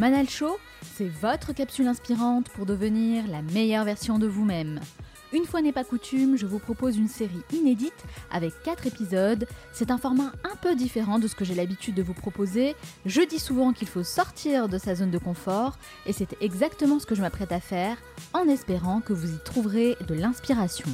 Manal Show, c'est votre capsule inspirante pour devenir la meilleure version de vous-même. Une fois n'est pas coutume, je vous propose une série inédite avec 4 épisodes. C'est un format un peu différent de ce que j'ai l'habitude de vous proposer. Je dis souvent qu'il faut sortir de sa zone de confort et c'est exactement ce que je m'apprête à faire en espérant que vous y trouverez de l'inspiration.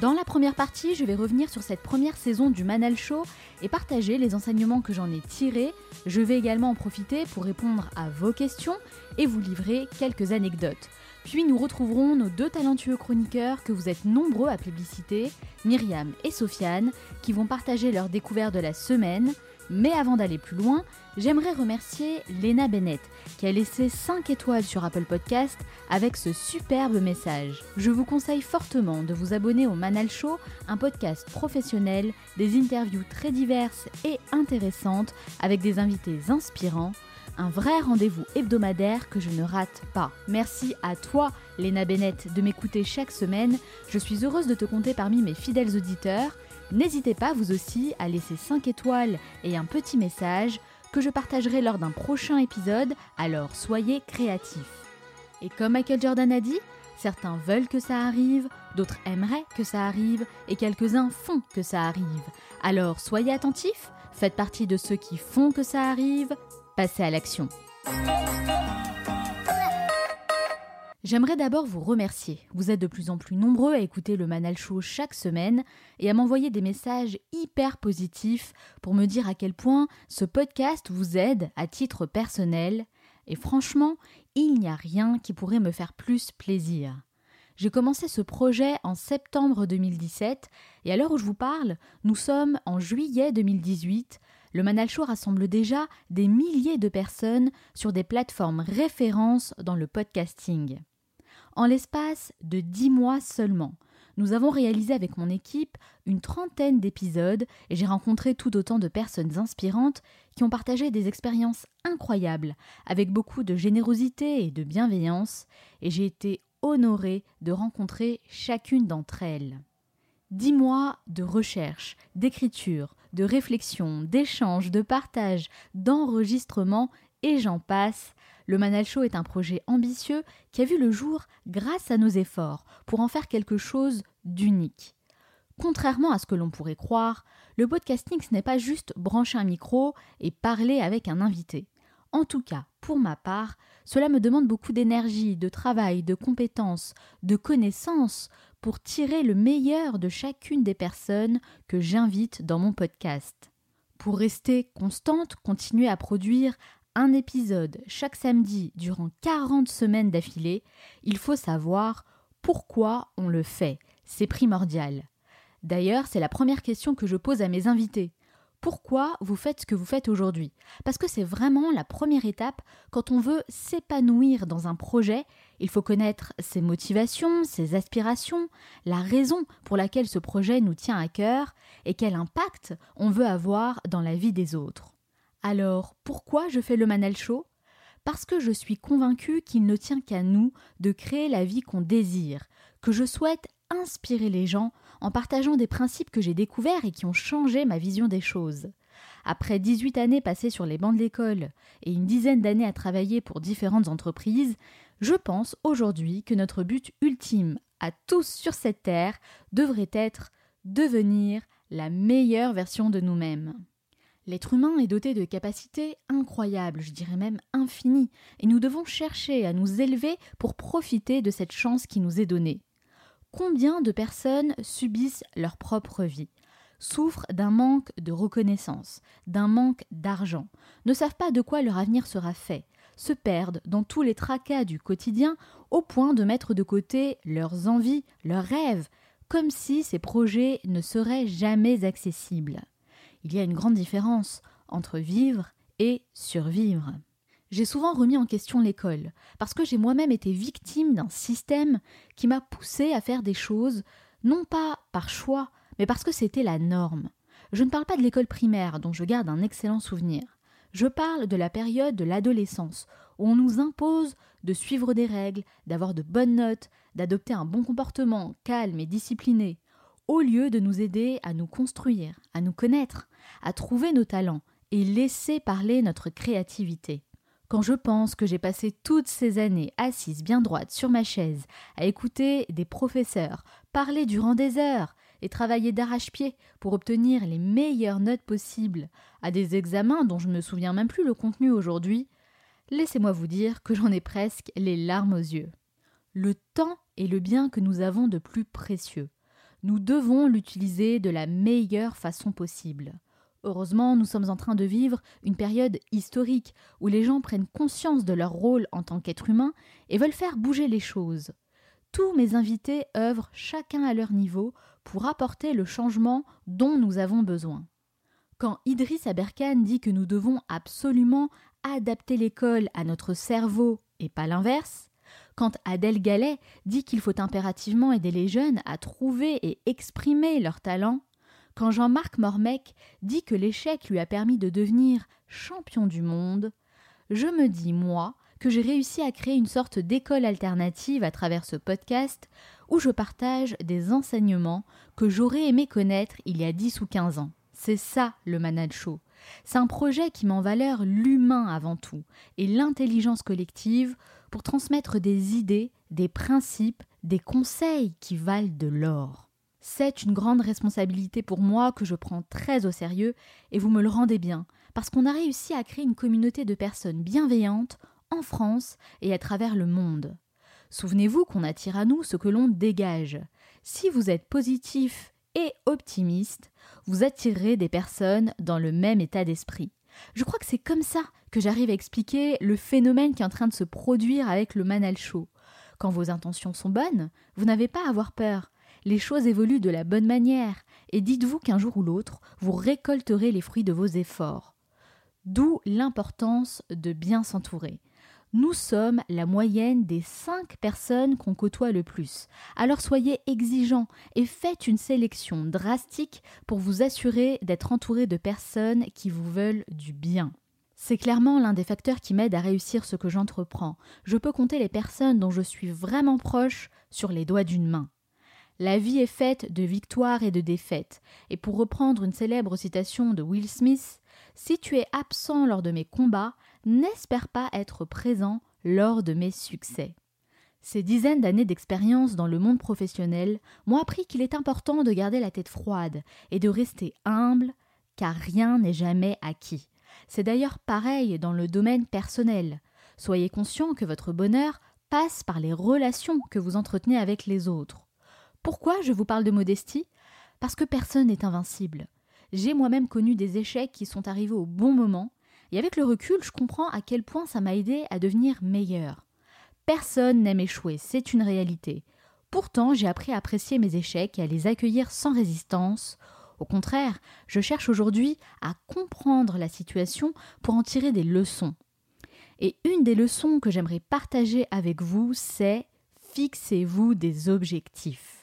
Dans la première partie, je vais revenir sur cette première saison du Manal Show et partager les enseignements que j'en ai tirés. Je vais également en profiter pour répondre à vos questions et vous livrer quelques anecdotes. Puis nous retrouverons nos deux talentueux chroniqueurs que vous êtes nombreux à plébisciter, Myriam et Sofiane, qui vont partager leurs découvertes de la semaine. Mais avant d'aller plus loin, j'aimerais remercier Lena Bennett qui a laissé 5 étoiles sur Apple Podcast avec ce superbe message. Je vous conseille fortement de vous abonner au Manal Show, un podcast professionnel, des interviews très diverses et intéressantes avec des invités inspirants un vrai rendez-vous hebdomadaire que je ne rate pas. Merci à toi, Léna Bennett, de m'écouter chaque semaine. Je suis heureuse de te compter parmi mes fidèles auditeurs. N'hésitez pas, vous aussi, à laisser 5 étoiles et un petit message que je partagerai lors d'un prochain épisode, alors soyez créatifs. Et comme Michael Jordan a dit, certains veulent que ça arrive, d'autres aimeraient que ça arrive, et quelques-uns font que ça arrive. Alors soyez attentifs, faites partie de ceux qui font que ça arrive, passer à l'action. J'aimerais d'abord vous remercier. Vous êtes de plus en plus nombreux à écouter le Manal Show chaque semaine et à m'envoyer des messages hyper positifs pour me dire à quel point ce podcast vous aide à titre personnel. Et franchement, il n'y a rien qui pourrait me faire plus plaisir. J'ai commencé ce projet en septembre 2017 et à l'heure où je vous parle, nous sommes en juillet 2018 le Manal Show rassemble déjà des milliers de personnes sur des plateformes références dans le podcasting. En l'espace de dix mois seulement, nous avons réalisé avec mon équipe une trentaine d'épisodes et j'ai rencontré tout autant de personnes inspirantes qui ont partagé des expériences incroyables avec beaucoup de générosité et de bienveillance et j'ai été honorée de rencontrer chacune d'entre elles. Dix mois de recherche, d'écriture, de réflexion, d'échange, de partage, d'enregistrement et j'en passe. Le Manal Show est un projet ambitieux qui a vu le jour grâce à nos efforts pour en faire quelque chose d'unique. Contrairement à ce que l'on pourrait croire, le podcasting ce n'est pas juste brancher un micro et parler avec un invité. En tout cas, pour ma part, cela me demande beaucoup d'énergie, de travail, de compétences, de connaissances pour tirer le meilleur de chacune des personnes que j'invite dans mon podcast. Pour rester constante, continuer à produire un épisode chaque samedi durant 40 semaines d'affilée, il faut savoir pourquoi on le fait. C'est primordial. D'ailleurs, c'est la première question que je pose à mes invités pourquoi vous faites ce que vous faites aujourd'hui? Parce que c'est vraiment la première étape quand on veut s'épanouir dans un projet. Il faut connaître ses motivations, ses aspirations, la raison pour laquelle ce projet nous tient à cœur et quel impact on veut avoir dans la vie des autres. Alors, pourquoi je fais le Manal Show? Parce que je suis convaincue qu'il ne tient qu'à nous de créer la vie qu'on désire, que je souhaite inspirer les gens en partageant des principes que j'ai découverts et qui ont changé ma vision des choses. Après 18 années passées sur les bancs de l'école et une dizaine d'années à travailler pour différentes entreprises, je pense aujourd'hui que notre but ultime à tous sur cette terre devrait être devenir la meilleure version de nous-mêmes. L'être humain est doté de capacités incroyables, je dirais même infinies, et nous devons chercher à nous élever pour profiter de cette chance qui nous est donnée. Combien de personnes subissent leur propre vie, souffrent d'un manque de reconnaissance, d'un manque d'argent, ne savent pas de quoi leur avenir sera fait, se perdent dans tous les tracas du quotidien au point de mettre de côté leurs envies, leurs rêves, comme si ces projets ne seraient jamais accessibles. Il y a une grande différence entre vivre et survivre. J'ai souvent remis en question l'école, parce que j'ai moi-même été victime d'un système qui m'a poussé à faire des choses, non pas par choix, mais parce que c'était la norme. Je ne parle pas de l'école primaire, dont je garde un excellent souvenir. Je parle de la période de l'adolescence, où on nous impose de suivre des règles, d'avoir de bonnes notes, d'adopter un bon comportement calme et discipliné, au lieu de nous aider à nous construire, à nous connaître, à trouver nos talents et laisser parler notre créativité. Quand je pense que j'ai passé toutes ces années assise bien droite sur ma chaise à écouter des professeurs parler durant des heures et travailler d'arrache-pied pour obtenir les meilleures notes possibles à des examens dont je ne me souviens même plus le contenu aujourd'hui, laissez-moi vous dire que j'en ai presque les larmes aux yeux. Le temps est le bien que nous avons de plus précieux. Nous devons l'utiliser de la meilleure façon possible. Heureusement, nous sommes en train de vivre une période historique où les gens prennent conscience de leur rôle en tant qu'être humain et veulent faire bouger les choses. Tous mes invités œuvrent chacun à leur niveau pour apporter le changement dont nous avons besoin. Quand Idriss Aberkan dit que nous devons absolument adapter l'école à notre cerveau et pas l'inverse, quand Adèle Gallet dit qu'il faut impérativement aider les jeunes à trouver et exprimer leurs talents, quand Jean-Marc Mormec dit que l'échec lui a permis de devenir champion du monde, je me dis, moi, que j'ai réussi à créer une sorte d'école alternative à travers ce podcast où je partage des enseignements que j'aurais aimé connaître il y a 10 ou 15 ans. C'est ça le Manage Show. C'est un projet qui met en valeur l'humain avant tout et l'intelligence collective pour transmettre des idées, des principes, des conseils qui valent de l'or. C'est une grande responsabilité pour moi que je prends très au sérieux et vous me le rendez bien, parce qu'on a réussi à créer une communauté de personnes bienveillantes en France et à travers le monde. Souvenez-vous qu'on attire à nous ce que l'on dégage. Si vous êtes positif et optimiste, vous attirerez des personnes dans le même état d'esprit. Je crois que c'est comme ça que j'arrive à expliquer le phénomène qui est en train de se produire avec le Manal Show. Quand vos intentions sont bonnes, vous n'avez pas à avoir peur les choses évoluent de la bonne manière, et dites-vous qu'un jour ou l'autre, vous récolterez les fruits de vos efforts. D'où l'importance de bien s'entourer. Nous sommes la moyenne des cinq personnes qu'on côtoie le plus. Alors soyez exigeants et faites une sélection drastique pour vous assurer d'être entouré de personnes qui vous veulent du bien. C'est clairement l'un des facteurs qui m'aide à réussir ce que j'entreprends. Je peux compter les personnes dont je suis vraiment proche sur les doigts d'une main. La vie est faite de victoires et de défaites, et pour reprendre une célèbre citation de Will Smith, si tu es absent lors de mes combats, n'espère pas être présent lors de mes succès. Ces dizaines d'années d'expérience dans le monde professionnel m'ont appris qu'il est important de garder la tête froide et de rester humble, car rien n'est jamais acquis. C'est d'ailleurs pareil dans le domaine personnel. Soyez conscient que votre bonheur passe par les relations que vous entretenez avec les autres. Pourquoi je vous parle de modestie? Parce que personne n'est invincible. J'ai moi-même connu des échecs qui sont arrivés au bon moment, et avec le recul, je comprends à quel point ça m'a aidé à devenir meilleur. Personne n'aime échouer, c'est une réalité. Pourtant, j'ai appris à apprécier mes échecs et à les accueillir sans résistance. Au contraire, je cherche aujourd'hui à comprendre la situation pour en tirer des leçons. Et une des leçons que j'aimerais partager avec vous, c'est fixez-vous des objectifs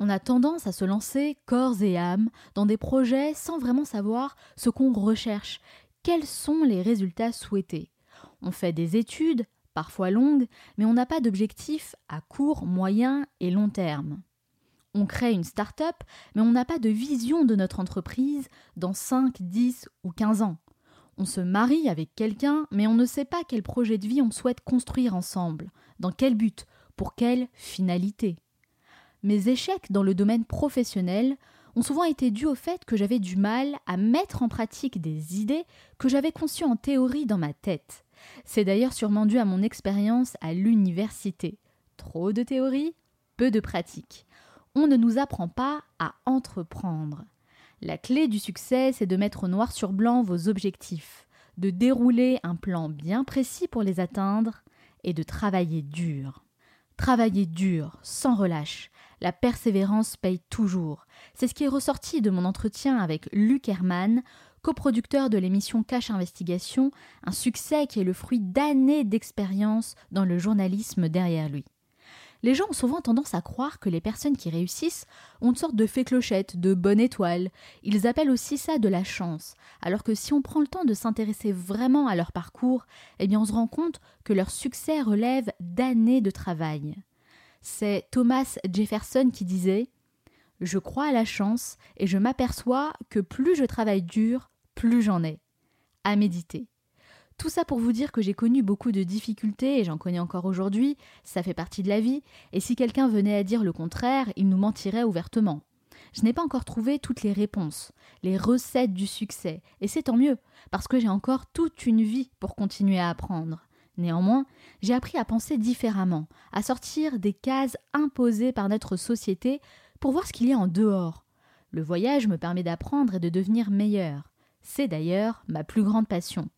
on a tendance à se lancer corps et âme dans des projets sans vraiment savoir ce qu'on recherche, quels sont les résultats souhaités. On fait des études, parfois longues, mais on n'a pas d'objectif à court, moyen et long terme. On crée une start-up, mais on n'a pas de vision de notre entreprise dans 5, 10 ou 15 ans. On se marie avec quelqu'un, mais on ne sait pas quel projet de vie on souhaite construire ensemble, dans quel but, pour quelle finalité. Mes échecs dans le domaine professionnel ont souvent été dus au fait que j'avais du mal à mettre en pratique des idées que j'avais conçues en théorie dans ma tête. C'est d'ailleurs sûrement dû à mon expérience à l'université. Trop de théorie, peu de pratique. On ne nous apprend pas à entreprendre. La clé du succès, c'est de mettre noir sur blanc vos objectifs, de dérouler un plan bien précis pour les atteindre et de travailler dur. Travailler dur, sans relâche, la persévérance paye toujours. C'est ce qui est ressorti de mon entretien avec Luc Herman, coproducteur de l'émission Cache Investigation, un succès qui est le fruit d'années d'expérience dans le journalisme derrière lui. Les gens ont souvent tendance à croire que les personnes qui réussissent ont une sorte de fée clochette, de bonne étoile. Ils appellent aussi ça de la chance. Alors que si on prend le temps de s'intéresser vraiment à leur parcours, eh bien on se rend compte que leur succès relève d'années de travail. C'est Thomas Jefferson qui disait Je crois à la chance et je m'aperçois que plus je travaille dur, plus j'en ai. à méditer. Tout ça pour vous dire que j'ai connu beaucoup de difficultés et j'en connais encore aujourd'hui, ça fait partie de la vie, et si quelqu'un venait à dire le contraire, il nous mentirait ouvertement. Je n'ai pas encore trouvé toutes les réponses, les recettes du succès, et c'est tant mieux, parce que j'ai encore toute une vie pour continuer à apprendre. Néanmoins, j'ai appris à penser différemment, à sortir des cases imposées par notre société pour voir ce qu'il y a en dehors. Le voyage me permet d'apprendre et de devenir meilleur. C'est d'ailleurs ma plus grande passion.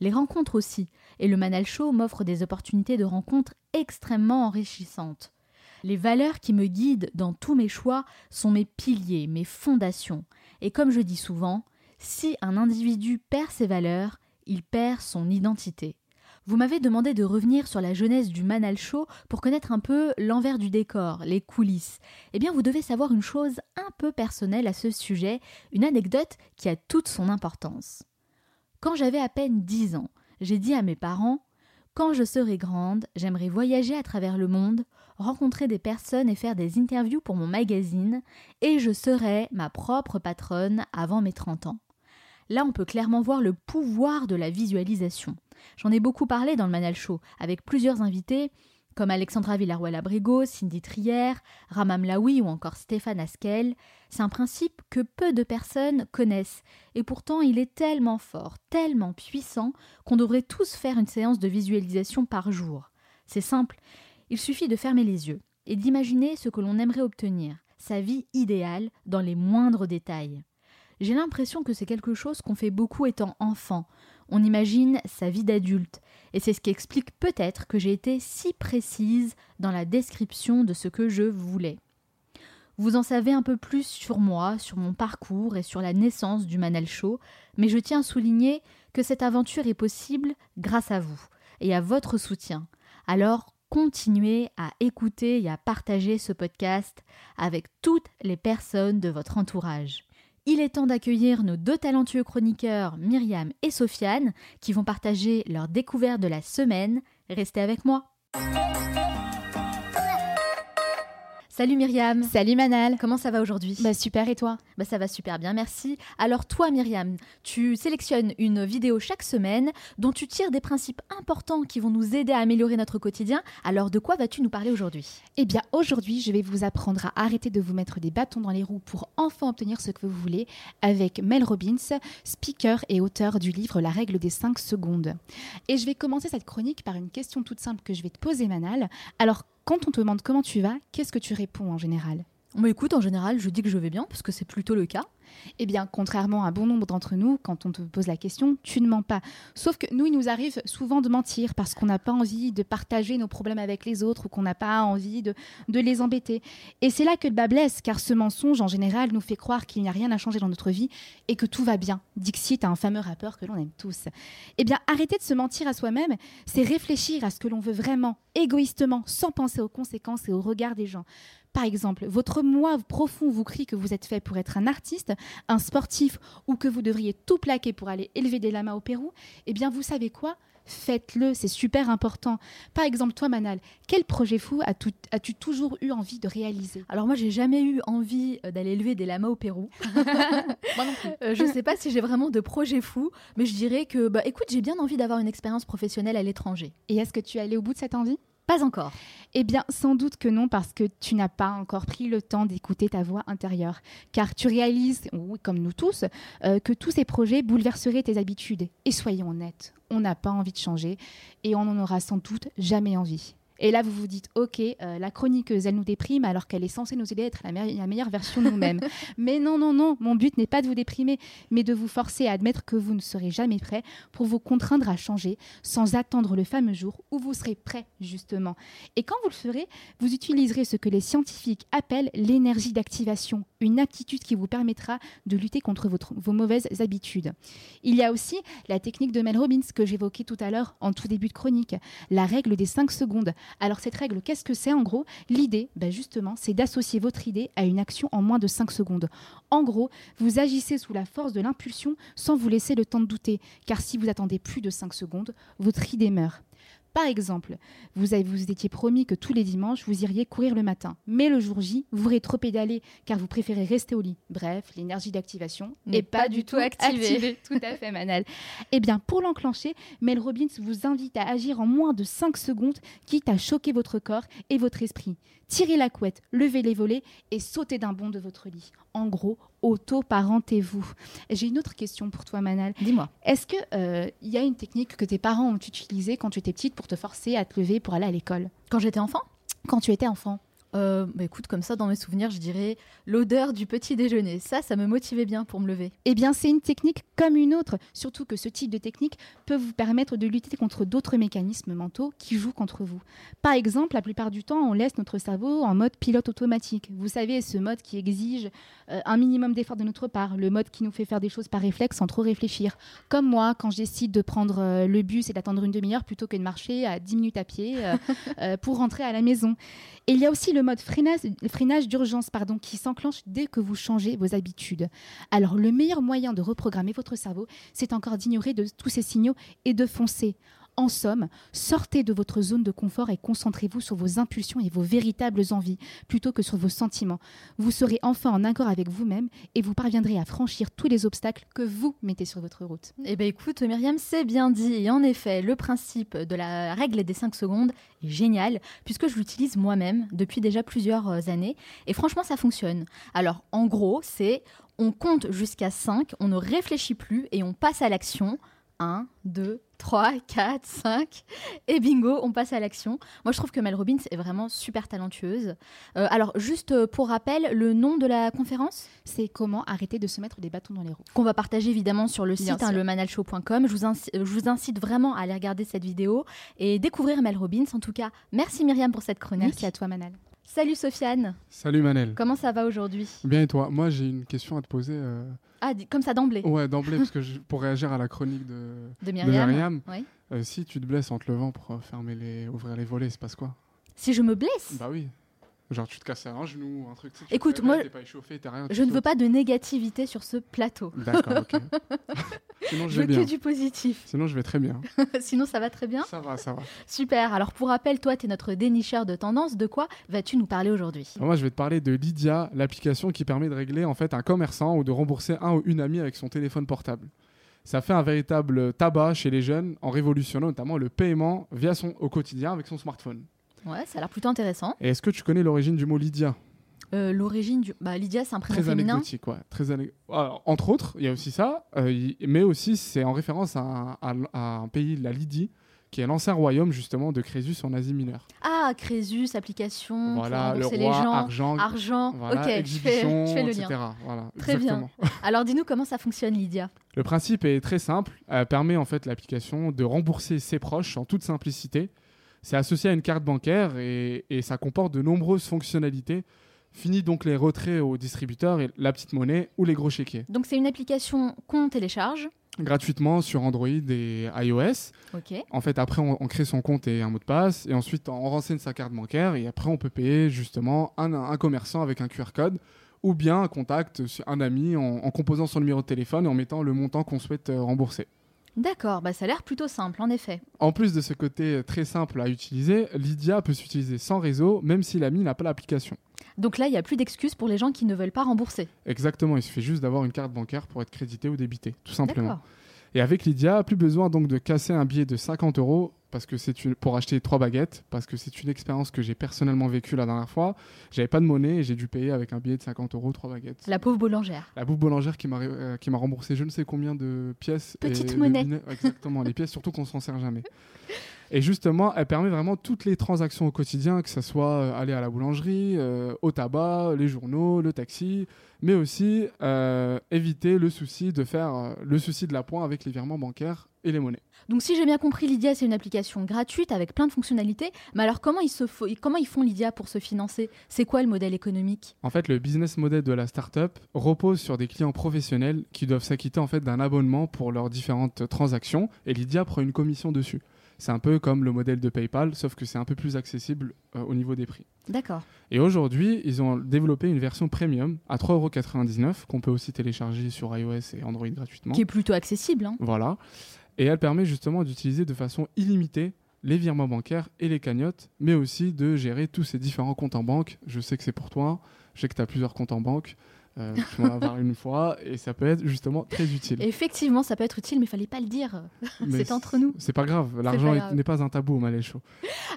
Les rencontres aussi, et le Manal Show m'offre des opportunités de rencontres extrêmement enrichissantes. Les valeurs qui me guident dans tous mes choix sont mes piliers, mes fondations. Et comme je dis souvent, si un individu perd ses valeurs, il perd son identité. Vous m'avez demandé de revenir sur la jeunesse du Manal Show pour connaître un peu l'envers du décor, les coulisses. Eh bien, vous devez savoir une chose un peu personnelle à ce sujet, une anecdote qui a toute son importance. Quand j'avais à peine 10 ans, j'ai dit à mes parents Quand je serai grande, j'aimerais voyager à travers le monde, rencontrer des personnes et faire des interviews pour mon magazine, et je serai ma propre patronne avant mes 30 ans. Là, on peut clairement voir le pouvoir de la visualisation. J'en ai beaucoup parlé dans le Manal Show, avec plusieurs invités, comme Alexandra Villarroel-Abrego, Cindy Trier, Ramam Laoui ou encore Stéphane Askel. C'est un principe que peu de personnes connaissent, et pourtant il est tellement fort, tellement puissant, qu'on devrait tous faire une séance de visualisation par jour. C'est simple, il suffit de fermer les yeux et d'imaginer ce que l'on aimerait obtenir, sa vie idéale dans les moindres détails. J'ai l'impression que c'est quelque chose qu'on fait beaucoup étant enfant. On imagine sa vie d'adulte, et c'est ce qui explique peut-être que j'ai été si précise dans la description de ce que je voulais. Vous en savez un peu plus sur moi, sur mon parcours et sur la naissance du Manal Show, mais je tiens à souligner que cette aventure est possible grâce à vous et à votre soutien. Alors continuez à écouter et à partager ce podcast avec toutes les personnes de votre entourage. Il est temps d'accueillir nos deux talentueux chroniqueurs, Myriam et Sofiane, qui vont partager leur découverte de la semaine. Restez avec moi. Salut Myriam. Salut Manal. Comment ça va aujourd'hui? Bah super et toi? Bah ça va super bien, merci. Alors toi Myriam, tu sélectionnes une vidéo chaque semaine dont tu tires des principes importants qui vont nous aider à améliorer notre quotidien. Alors de quoi vas-tu nous parler aujourd'hui? Eh bien aujourd'hui, je vais vous apprendre à arrêter de vous mettre des bâtons dans les roues pour enfin obtenir ce que vous voulez avec Mel Robbins, speaker et auteur du livre La règle des 5 secondes. Et je vais commencer cette chronique par une question toute simple que je vais te poser Manal. Alors quand on te demande comment tu vas, qu'est-ce que tu réponds en général? Bon, écoute, en général, je dis que je vais bien, parce que c'est plutôt le cas. Eh bien, contrairement à bon nombre d'entre nous, quand on te pose la question, tu ne mens pas. Sauf que nous, il nous arrive souvent de mentir parce qu'on n'a pas envie de partager nos problèmes avec les autres ou qu'on n'a pas envie de, de les embêter. Et c'est là que le bas blesse, car ce mensonge, en général, nous fait croire qu'il n'y a rien à changer dans notre vie et que tout va bien. Dixit, un fameux rappeur que l'on aime tous. Eh bien, arrêter de se mentir à soi-même, c'est réfléchir à ce que l'on veut vraiment, égoïstement, sans penser aux conséquences et au regard des gens. Par exemple, votre moi profond vous crie que vous êtes fait pour être un artiste, un sportif ou que vous devriez tout plaquer pour aller élever des lamas au Pérou. Eh bien, vous savez quoi? Faites-le, c'est super important. Par exemple, toi, Manal, quel projet fou as-tu toujours eu envie de réaliser? Alors moi, j'ai jamais eu envie euh, d'aller élever des lamas au Pérou. moi non plus. Euh, je sais pas si j'ai vraiment de projet fou, mais je dirais que, bah, écoute, j'ai bien envie d'avoir une expérience professionnelle à l'étranger. Et est-ce que tu es allé au bout de cette envie? Pas encore. Eh bien, sans doute que non, parce que tu n'as pas encore pris le temps d'écouter ta voix intérieure. Car tu réalises, comme nous tous, euh, que tous ces projets bouleverseraient tes habitudes. Et soyons honnêtes, on n'a pas envie de changer et on n'en aura sans doute jamais envie. Et là, vous vous dites, ok, euh, la chroniqueuse, elle nous déprime alors qu'elle est censée nous aider à être la, la meilleure version nous-mêmes. mais non, non, non, mon but n'est pas de vous déprimer, mais de vous forcer à admettre que vous ne serez jamais prêt pour vous contraindre à changer sans attendre le fameux jour où vous serez prêt, justement. Et quand vous le ferez, vous utiliserez ce que les scientifiques appellent l'énergie d'activation, une aptitude qui vous permettra de lutter contre votre, vos mauvaises habitudes. Il y a aussi la technique de Mel Robbins que j'évoquais tout à l'heure en tout début de chronique, la règle des 5 secondes. Alors cette règle, qu'est-ce que c'est en gros? L'idée, ben justement, c'est d'associer votre idée à une action en moins de 5 secondes. En gros, vous agissez sous la force de l'impulsion sans vous laisser le temps de douter, car si vous attendez plus de 5 secondes, votre idée meurt. Par exemple, vous, avez, vous étiez promis que tous les dimanches, vous iriez courir le matin. Mais le jour J, vous rétro-pédalez car vous préférez rester au lit. Bref, l'énergie d'activation n'est pas, du tout activée. Tout à fait, Manal. Eh bien, pour l'enclencher, Mel Robbins vous invite à agir en moins de 5 secondes, quitte à choquer votre corps et votre esprit. Tirez la couette, levez les volets et sautez d'un bond de votre lit. En gros, auto-parentez-vous. J'ai une autre question pour toi, Manal. Dis-moi. Est-ce qu'il euh, y a une technique que tes parents ont utilisée quand tu étais petite pour te forcer à te lever pour aller à l'école? Quand j'étais enfant? Quand tu étais enfant euh, bah écoute, comme ça, dans mes souvenirs, je dirais l'odeur du petit déjeuner. Ça, ça me motivait bien pour me lever. Eh bien, c'est une technique comme une autre, surtout que ce type de technique peut vous permettre de lutter contre d'autres mécanismes mentaux qui jouent contre vous. Par exemple, la plupart du temps, on laisse notre cerveau en mode pilote automatique. Vous savez, ce mode qui exige euh, un minimum d'effort de notre part, le mode qui nous fait faire des choses par réflexe sans trop réfléchir. Comme moi, quand je de prendre euh, le bus et d'attendre une demi-heure plutôt que de marcher à 10 minutes à pied pour rentrer à la maison. Et il y a aussi le mode freinage, d'urgence pardon, qui s'enclenche dès que vous changez vos habitudes. Alors le meilleur moyen de reprogrammer votre cerveau, c'est encore d'ignorer tous ces signaux et de foncer. En somme, sortez de votre zone de confort et concentrez-vous sur vos impulsions et vos véritables envies plutôt que sur vos sentiments. Vous serez enfin en accord avec vous-même et vous parviendrez à franchir tous les obstacles que vous mettez sur votre route. Eh bien écoute Myriam, c'est bien dit. En effet, le principe de la règle des 5 secondes est génial puisque je l'utilise moi-même depuis déjà plusieurs euh, années et franchement ça fonctionne. Alors en gros, c'est on compte jusqu'à 5, on ne réfléchit plus et on passe à l'action. 1, 2, 3, 4, 5, et bingo, on passe à l'action. Moi, je trouve que Mel Robbins est vraiment super talentueuse. Euh, alors, juste euh, pour rappel, le nom de la conférence C'est comment arrêter de se mettre des bâtons dans les roues. Qu'on va partager évidemment sur le site, hein, lemanalshow.com. Je, vous incite, je vous incite vraiment à aller regarder cette vidéo et découvrir Mel Robbins. En tout cas, merci Myriam pour cette chronique. Merci à toi, Manal. Salut Sofiane. Salut Manel. Comment ça va aujourd'hui? Bien et toi? Moi, j'ai une question à te poser. Euh, ah, comme ça d'emblée Ouais, d'emblée, parce que pour réagir à la chronique de, de Myriam, euh, si tu te blesses en te levant pour fermer les, ouvrir les volets, c'est passe quoi? Si je me blesse? Bah oui. Genre tu te casses un genou, un truc. Tu Écoute, moi, pas échauffé, rien, je ne veux pas de négativité sur ce plateau. D'accord, ok. Sinon je, vais bien. que du positif. Sinon je vais très bien. Sinon ça va très bien. Ça va, ça va. Super. Alors pour rappel, toi tu es notre dénicheur de tendance. De quoi vas-tu nous parler aujourd'hui? Moi je vais te parler de Lydia, l'application qui permet de régler en fait un commerçant ou de rembourser un ou une amie avec son téléphone portable. Ça fait un véritable tabac chez les jeunes en révolutionnant notamment le paiement via son au quotidien avec son smartphone. Ouais, ça a l'air plutôt intéressant. Et est-ce que tu connais l'origine du mot Lydia euh, L'origine du. Bah, Lydia, c'est un prénom très Anecdotique, ouais. Très entre autres, il y a aussi ça, euh, mais aussi c'est en référence à un, pays, la Lydie, qui est l'ancien royaume justement de Crésus en Asie mineure. Ah, Crésus, application, voilà, le roi, les gens, argent, argent. ok, je fais, le lien. Voilà, très bien. Alors dis-nous comment ça fonctionne, Lydia. Le principe est très simple. Elle permet en fait l'application de rembourser ses proches en toute simplicité c'est associé à une carte bancaire et, ça comporte de nombreuses fonctionnalités. Fini donc les retraits au distributeur et la petite monnaie ou les gros chéquiers. Donc c'est une application qu'on télécharge gratuitement sur Android et iOS. En fait, après, on, crée son compte et un mot de passe, et ensuite, on renseigne sa carte bancaire, et après, on peut payer justement un, commerçant avec un QR code, ou bien un contact, un ami, en, en, composant son numéro de téléphone et en mettant le montant qu'on souhaite euh, rembourser. D'accord, bah ça a l'air plutôt simple en effet. En plus de ce côté très simple à utiliser, Lydia peut s'utiliser sans réseau, même si l'ami n'a pas l'application. Donc là, il n'y a plus d'excuses pour les gens qui ne veulent pas rembourser. Exactement, il suffit juste d'avoir une carte bancaire pour être crédité ou débité, tout simplement. Et avec Lydia, plus besoin donc de casser un billet de 50 euros parce que c'est une, pour acheter trois baguettes, parce que c'est une expérience que j'ai personnellement vécue la dernière fois. J'avais pas de monnaie et j'ai dû payer avec un billet de 50 euros trois baguettes. La pauvre boulangère. La pauvre boulangère qui m'a euh, qui m'a remboursé je ne sais combien de pièces. Petite monnaie. exactement, les pièces surtout qu'on s'en sert jamais. Et justement, elle permet vraiment toutes les transactions au quotidien, que ce soit euh, aller à la boulangerie, euh, au tabac, les journaux, le taxi, mais aussi éviter le souci de faire le souci de la pointe avec les virements bancaires et les monnaies. Donc si j'ai bien compris, Lydia, c'est une application gratuite avec plein de fonctionnalités. Mais alors comment ils, se comment ils font Lydia pour se financer? C'est quoi le modèle économique? En fait, le business model de la startup repose sur des clients professionnels qui doivent s'acquitter en fait d'un abonnement pour leurs différentes transactions et Lydia prend une commission dessus. C'est un peu comme le modèle de PayPal, sauf que c'est un peu plus accessible euh, au niveau des prix. D'accord. Et aujourd'hui, ils ont développé une version premium à 3,99€ qu'on peut aussi télécharger sur iOS et Android gratuitement. Qui est plutôt accessible. Hein. Voilà. Et elle permet justement d'utiliser de façon illimitée les virements bancaires et les cagnottes, mais aussi de gérer tous ces différents comptes en banque. Je sais que c'est pour toi, je sais que tu as plusieurs comptes en banque. Euh, tu vas en avoir une fois et ça peut être justement très utile. Effectivement, ça peut être utile, mais il fallait pas le dire. c'est entre nous. C'est pas grave, l'argent n'est pas un tabou au Chaud.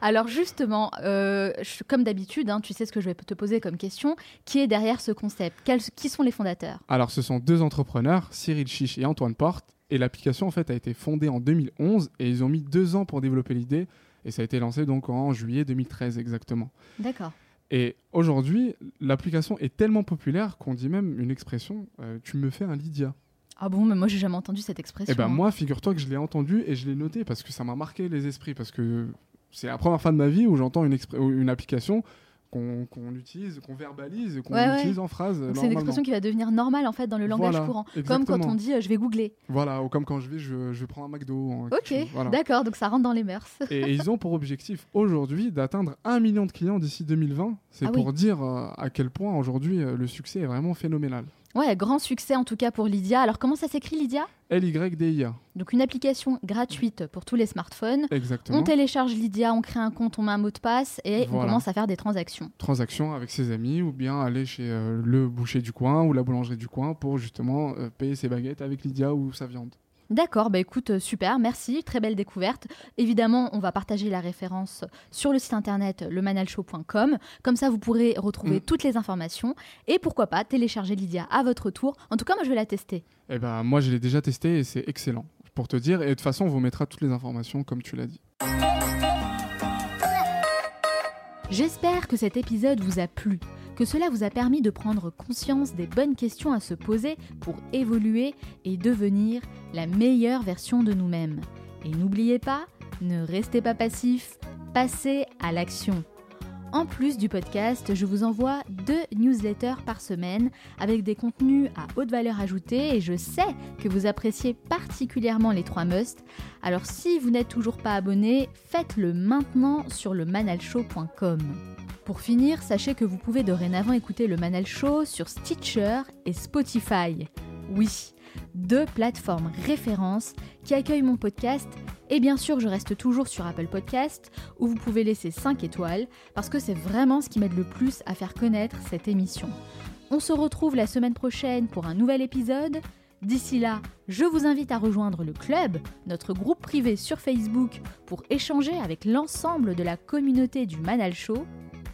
Alors justement, euh, comme d'habitude, hein, tu sais ce que je vais te poser comme question. Qui est derrière ce concept? Quels, Qui sont les fondateurs? Alors ce sont deux entrepreneurs, Cyril Chiche et Antoine Porte. Et l'application en fait a été fondée en 2011 et ils ont mis deux ans pour développer l'idée et ça a été lancé donc en juillet 2013 exactement. D'accord. Et aujourd'hui, l'application est tellement populaire qu'on dit même une expression euh, tu me fais un Lydia. Ah bon, mais moi j'ai jamais entendu cette expression. Eh ben moi, figure-toi que je l'ai entendu et je l'ai noté parce que ça m'a marqué les esprits parce que c'est la première fois de ma vie où j'entends une, une application qu'on utilise, qu'on verbalise, qu'on utilise en phrase. C'est une expression qui va devenir normale en fait dans le langage courant, comme quand on dit euh, je vais googler. Voilà, ou comme quand je vais je, je prends un McDo. Ok, d'accord, donc ça rentre dans les mœurs. et, ils ont pour objectif aujourd'hui d'atteindre un million de clients d'ici 2020. C'est ah pour dire euh, à quel point aujourd'hui euh, le succès est vraiment phénoménal. Ouais, grand succès en tout cas pour Lydia. Alors comment ça s'écrit Lydia? L-Y-D-I-A. Donc une application gratuite pour tous les smartphones. Exactement. On télécharge Lydia, on crée un compte, on met un mot de passe et on commence à faire des transactions. Transactions avec ses amis ou bien aller chez euh, le boucher du coin ou la boulangerie du coin pour justement euh, payer ses baguettes avec Lydia ou sa viande. D'accord, bah écoute, euh, super, merci, très belle découverte. Évidemment, on va partager la référence sur le site internet lemanalshow.com. Comme ça, vous pourrez retrouver mm. toutes les informations et pourquoi pas télécharger Lydia à votre tour. En tout cas, moi, je vais la tester. Eh ben, moi, je l'ai déjà testé et c'est excellent, pour te dire. Et de toute façon, on vous mettra toutes les informations comme tu l'as dit. J'espère que cet épisode vous a plu que cela vous a permis de prendre conscience des bonnes questions à se poser pour évoluer et devenir la meilleure version de nous-mêmes. Et n'oubliez pas, ne restez pas passif, passez à l'action. En plus du podcast, je vous envoie deux newsletters par semaine avec des contenus à haute valeur ajoutée et je sais que vous appréciez particulièrement les trois musts. Alors si vous n'êtes toujours pas abonné, faites-le maintenant sur le manalshow.com. Pour finir, sachez que vous pouvez dorénavant écouter le Manal Show sur Stitcher et Spotify. Oui, deux plateformes références qui accueillent mon podcast. Et bien sûr, je reste toujours sur Apple Podcast où vous pouvez laisser 5 étoiles parce que c'est vraiment ce qui m'aide le plus à faire connaître cette émission. On se retrouve la semaine prochaine pour un nouvel épisode. D'ici là, je vous invite à rejoindre le club, notre groupe privé sur Facebook, pour échanger avec l'ensemble de la communauté du Manal Show.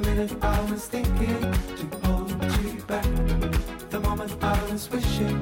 the minute I was thinking to hold you back. The moment I was wishing